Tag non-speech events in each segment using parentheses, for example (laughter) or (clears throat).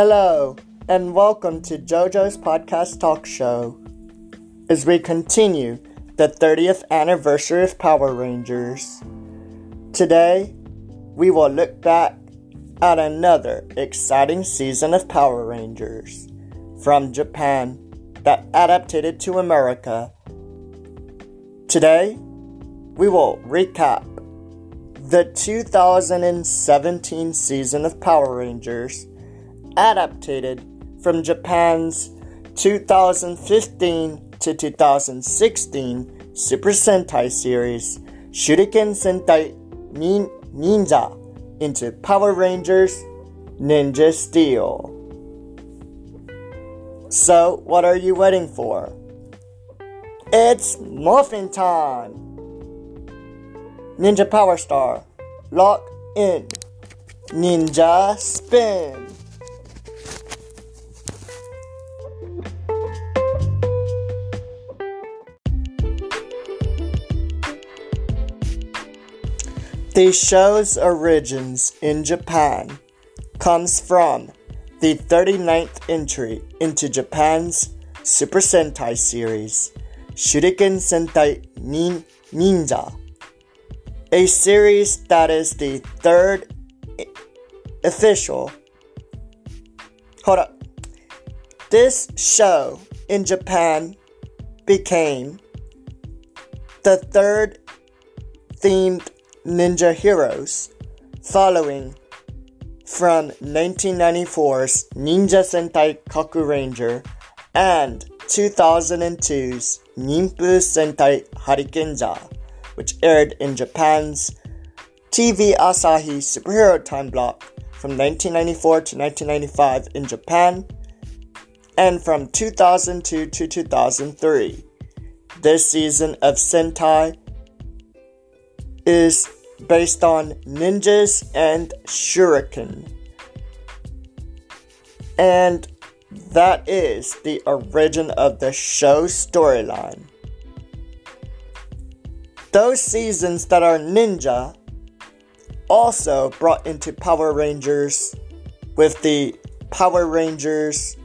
Hello, and welcome to JoJo's Podcast Talk Show. As we continue the 30th anniversary of Power Rangers, today we will look back at another exciting season of Power Rangers from Japan that adapted to America. Today, we will recap the 2017 season of Power Rangers adapted from Japan's 2015 to 2016 Super Sentai series Shuriken Sentai Nin- Ninja into Power Rangers Ninja Steel. So, what are you waiting for? It's morphin time! Ninja Power Star, lock in. Ninja Spin. The show's origins in Japan comes from the 39th entry into Japan's Super Sentai series, Shuriken Sentai Nin- Ninja, a series that is the third official. Hold up. This show in Japan became the third themed Ninja Heroes, following from 1994's Ninja Sentai Kakuranger and 2002's Ninpu Sentai Hurricaneger, which aired in Japan's TV Asahi Superhero Time Block from 1994 to 1995 in Japan and from 2002 to 2003. This season of Sentai is based on ninjas and shuriken. And that is the origin of the show storyline. Those seasons that are ninja also brought into Power Rangers with the Power Rangers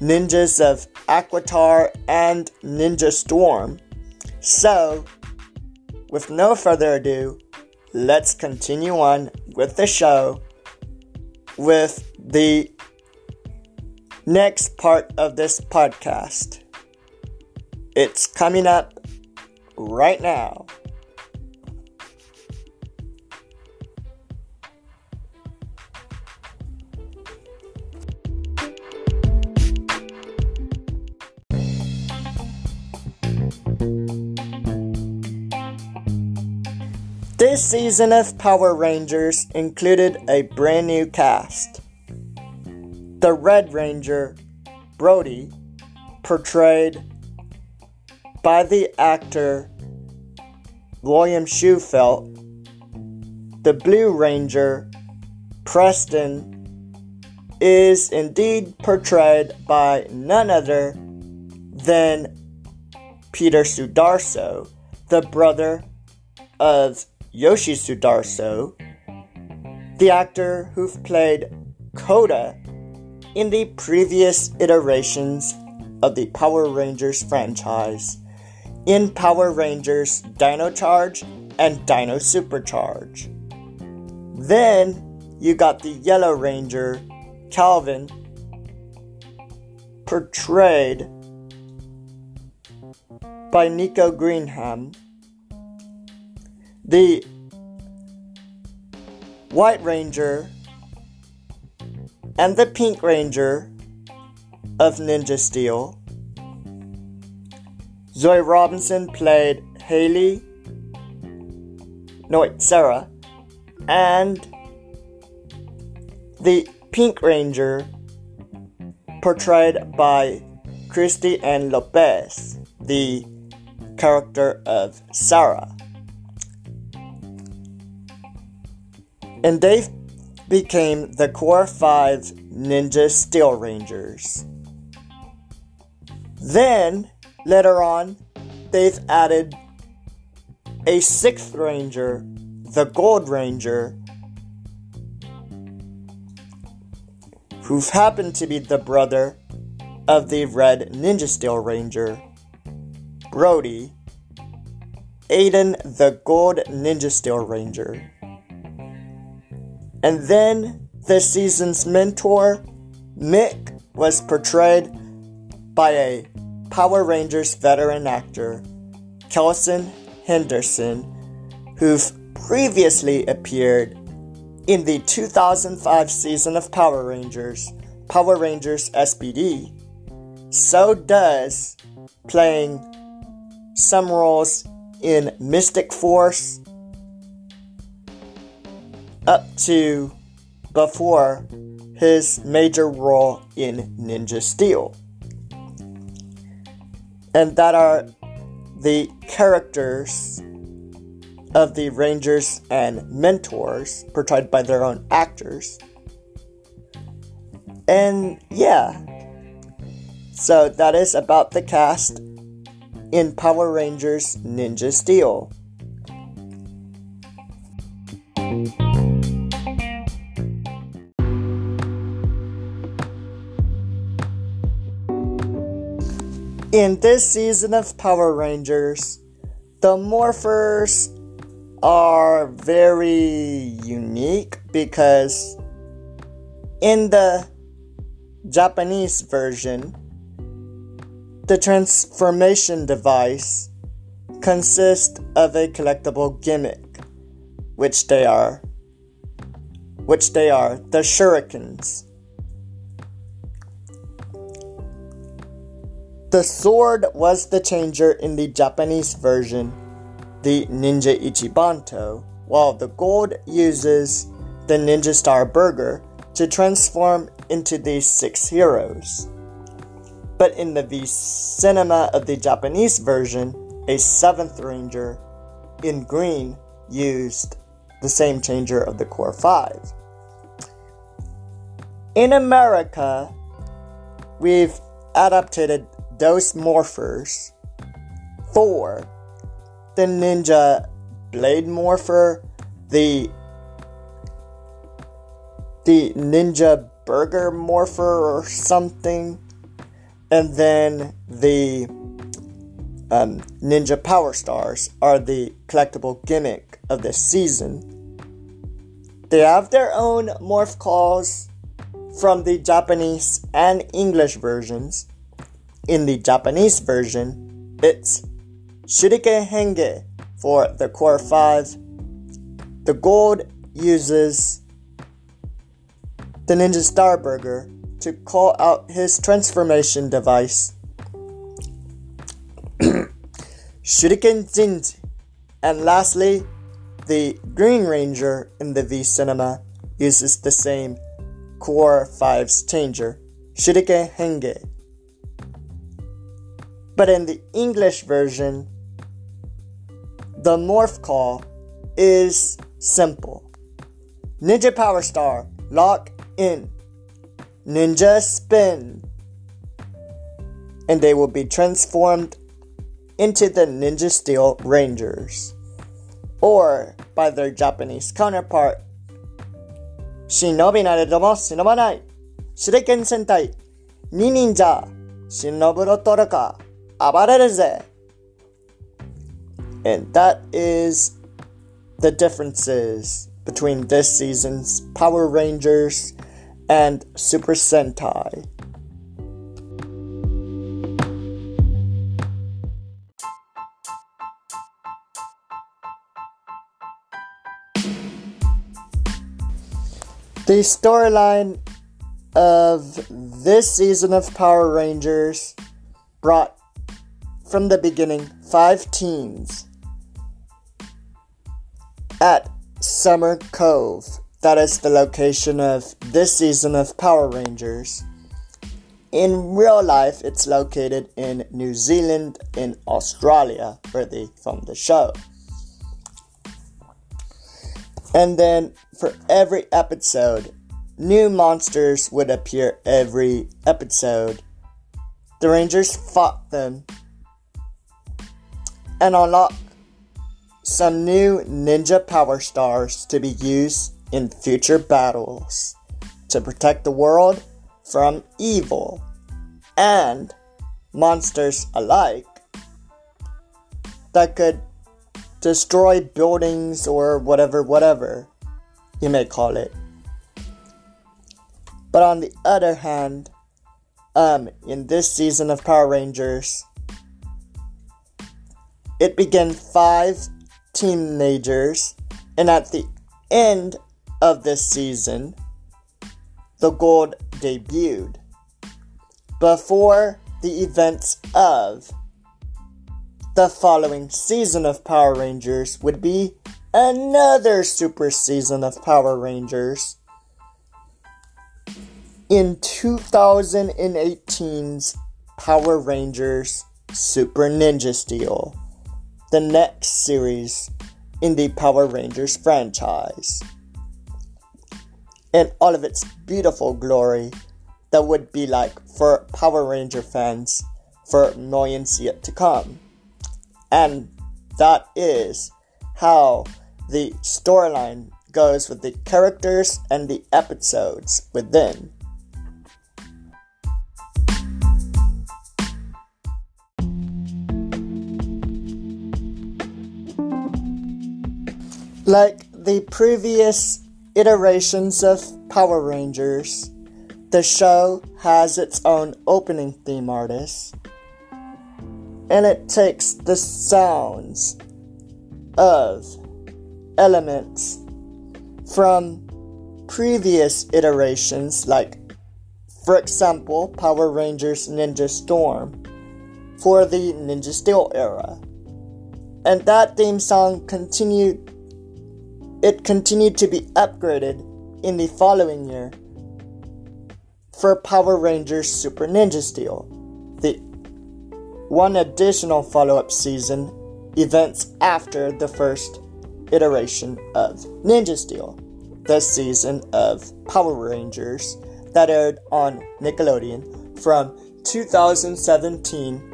Ninjas of Aquitar and Ninja Storm. So, with no further ado, let's continue on with the show with the next part of this podcast. It's coming up right now. This season of Power Rangers included a brand new cast. The Red Ranger, Brody, portrayed by the actor William Shewfelt. The Blue Ranger, Preston, is indeed portrayed by none other than Peter Sudarso, the brother of Yoshi Sudarso, the actor who played Koda in the previous iterations of the Power Rangers franchise in Power Rangers Dino Charge and Dino Supercharge. Then you got the Yellow Ranger, Calvin, portrayed by Nico Greetham. The White Ranger and the Pink Ranger of Ninja Steel. Zoe Robinson played Hayley, no wait, Sarah, and the Pink Ranger portrayed by Chrysti Ane Lopez, the character of Sarah. And they became the Core 5 Ninja Steel Rangers. Then, later on, they've added a sixth Ranger, the Gold Ranger, who happened to be the brother of the Red Ninja Steel Ranger, Brody, Aiden the Gold Ninja Steel Ranger. And then this season's mentor, Mick, was portrayed by a Power Rangers veteran actor, Kelson Henderson, who previously appeared in the 2005 season of Power Rangers, Power Rangers SPD. So does playing some roles in Mystic Force up to before his major role in Ninja Steel. And that are the characters of the Rangers and mentors portrayed by their own actors. And yeah, so that is about the cast in Power Rangers Ninja Steel. In this season of Power Rangers, the Morphers are very unique because in the Japanese version, the transformation device consists of a collectible gimmick, which they are which they are the shurikens. The sword was the changer in the Japanese version, the Ninja Ichibanto, while the gold uses the Ninja Star Burger to transform into these six heroes. But in the V cinema of the Japanese version, a seventh ranger in green used the same changer of the core 5. In America, we've adapted those morphers for the Ninja Blade Morpher, the the Ninja Burger Morpher or something, and then the um, Ninja Power Stars are the collectible gimmick of this season. They have their own morph calls from the Japanese and English versions. In the Japanese version, it's Shuriken Henge for the Core 5. The gold uses the Ninja Star Burger to call out his transformation device. (clears throat) Shuriken Jinji. And lastly, the Green Ranger in the V Cinema uses the same Core 5's changer, Shuriken Henge. But in the English version, the morph call is simple. Ninja Power Star, lock in. Ninja Spin. And they will be transformed into the Ninja Steel Rangers. Or by their Japanese counterpart, Shinobi nare domo shinobanai. Shuriken Sentai. Ninninger. Shinobu no toruka. Abareru ze. And that is the differences between this season's Power Rangers and Super Sentai. The storyline of this season of Power Rangers brought from the beginning five teens at Summer Cove that is the location of this season of Power Rangers. In real life, it's located in New Zealand in Australia, where they filmed the show. And then for every episode, new monsters would appear every episode. The Rangers fought them and unlocked some new ninja power stars to be used in future battles to protect the world from evil and monsters alike that could destroy buildings or whatever, whatever you may call it. But on the other hand, um, in this season of Power Rangers, it began five teenagers, and at the end of this season, the gold debuted. Before the events of the following season of Power Rangers would be another super season of Power Rangers. In 2018's Power Rangers Super Ninja Steel, the next series in the Power Rangers franchise. In all of its beautiful glory, that would be like for Power Ranger fans for millions yet to come. And that is how the storyline goes with the characters and the episodes within. Like the previous iterations of Power Rangers, the show has its own opening theme artist and it takes the sounds of elements from previous iterations, like, for example, Power Rangers Ninja Storm for the Ninja Steel era. And that theme song continued it continued to be upgraded in the following year for Power Rangers Super Ninja Steel, the one additional follow up season, events after the first iteration of Ninja Steel, the season of Power Rangers that aired on Nickelodeon from 2017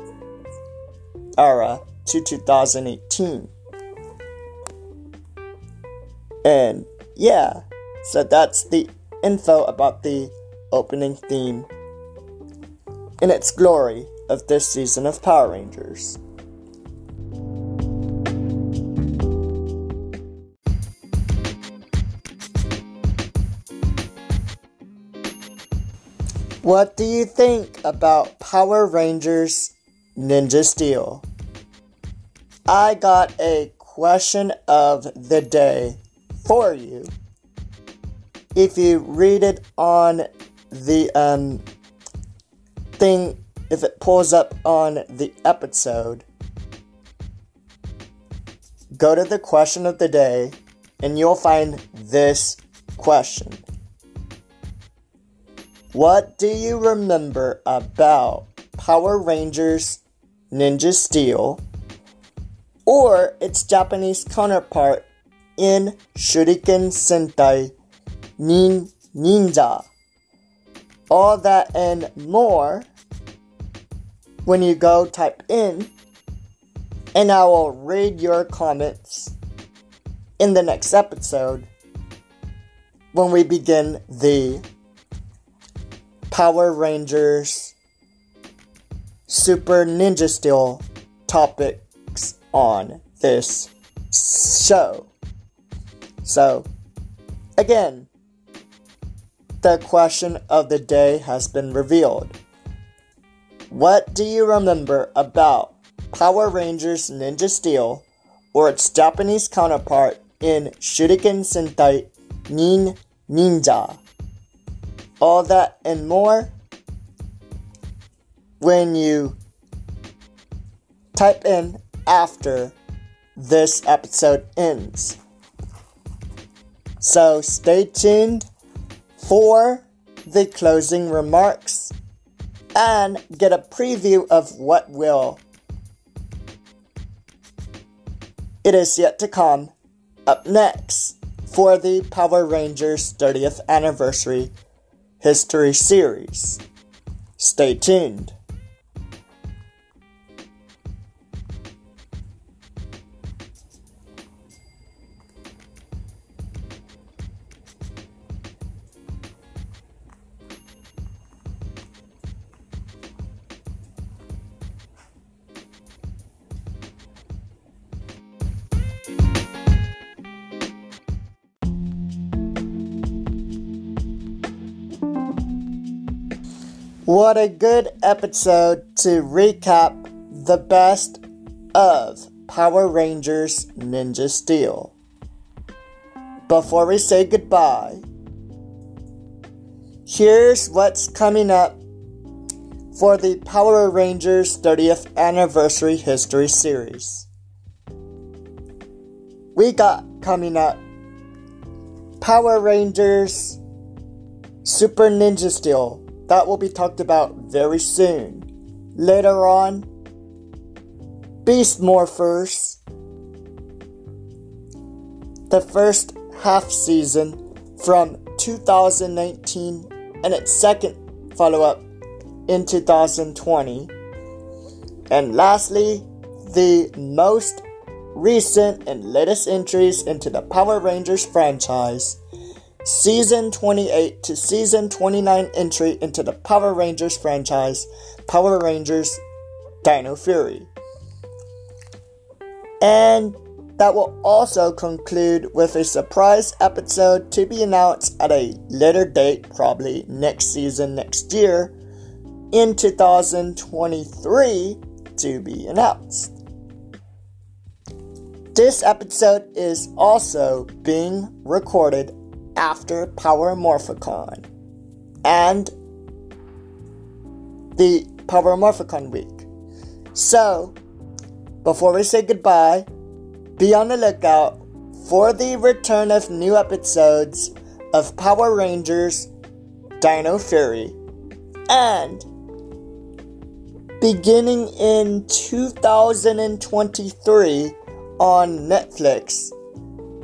era to 2018. And yeah, so that's the info about the opening theme in its glory of this season of Power Rangers. What do you think about Power Rangers Ninja Steel? I got a question of the day for you. If you read it on the um, thing if it pulls up on the episode, go to the question of the day and you'll find this question. What do you remember about Power Rangers Ninja Steel or its Japanese counterpart in Shuriken Sentai Nin- Ninja? All that and more when you go type in, and I will read your comments in the next episode when we begin the Power Rangers Super Ninja Steel topics on this show. So, again, the question of the day has been revealed. What do you remember about Power Rangers Ninja Steel or its Japanese counterpart in Shuriken Sentai Nin Ninja? All that and more when you type in after this episode ends. So stay tuned for the closing remarks and get a preview of what will. It is yet to come. Up next for the Power Rangers 30th Anniversary History Series. Stay tuned. What a good episode to recap the best of Power Rangers Ninja Steel. Before we say goodbye, here's what's coming up for the Power Rangers 30th Anniversary History Series. We got coming up Power Rangers Super Ninja Steel. That will be talked about very soon. Later on, Beast Morphers. The first half season from 2019 and its second follow up in 2020. And lastly, the most recent and latest entries into the Power Rangers franchise. Season 28 to Season 29 entry into the Power Rangers franchise, Power Rangers Dino Fury. And that will also conclude with a surprise episode to be announced at a later date, probably next season, next year, in 2023 to be announced. This episode is also being recorded after Power Morphicon and the Power Morphicon week. So, before we say goodbye, be on the lookout for the return of new episodes of Power Rangers Dino Fury and beginning in 2023 on Netflix,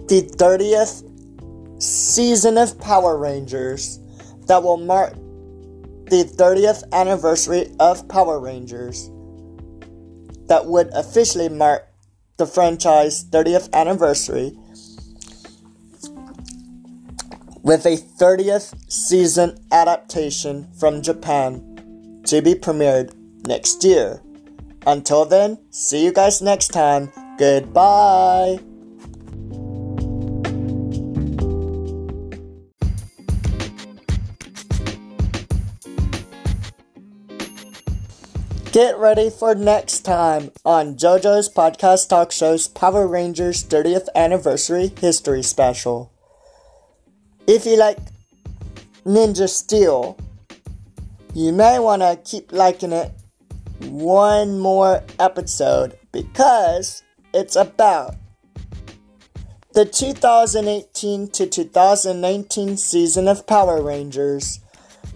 the 30th season of Power Rangers that will mark the 30th anniversary of Power Rangers that would officially mark the franchise 30th anniversary with a 30th season adaptation from Japan to be premiered next year. Until then, see you guys next time. Goodbye. Get ready for next time on JoJo's Podcast Talk Show's Power Rangers 30th Anniversary History Special. If you like Ninja Steel, you may want to keep liking it one more episode because it's about the 2018 to 2019 season of Power Rangers.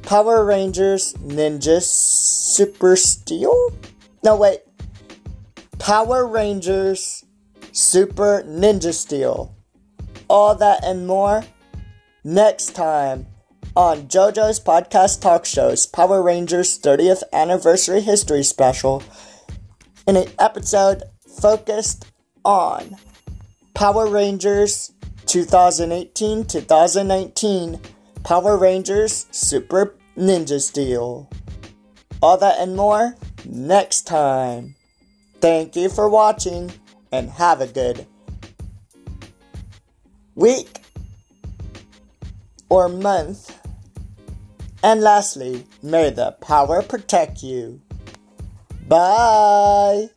Power Rangers Ninja Super Steel? No, wait. Power Rangers Super Ninja Steel. All that and more next time on JoJo's Podcast Talk Show's Power Rangers 30th Anniversary History Special in an episode focused on Power Rangers 2018 2019 Power Rangers Super Ninja Steel. All that and more next time. Thank you for watching and have a good week or month. And lastly, may the power protect you. Bye.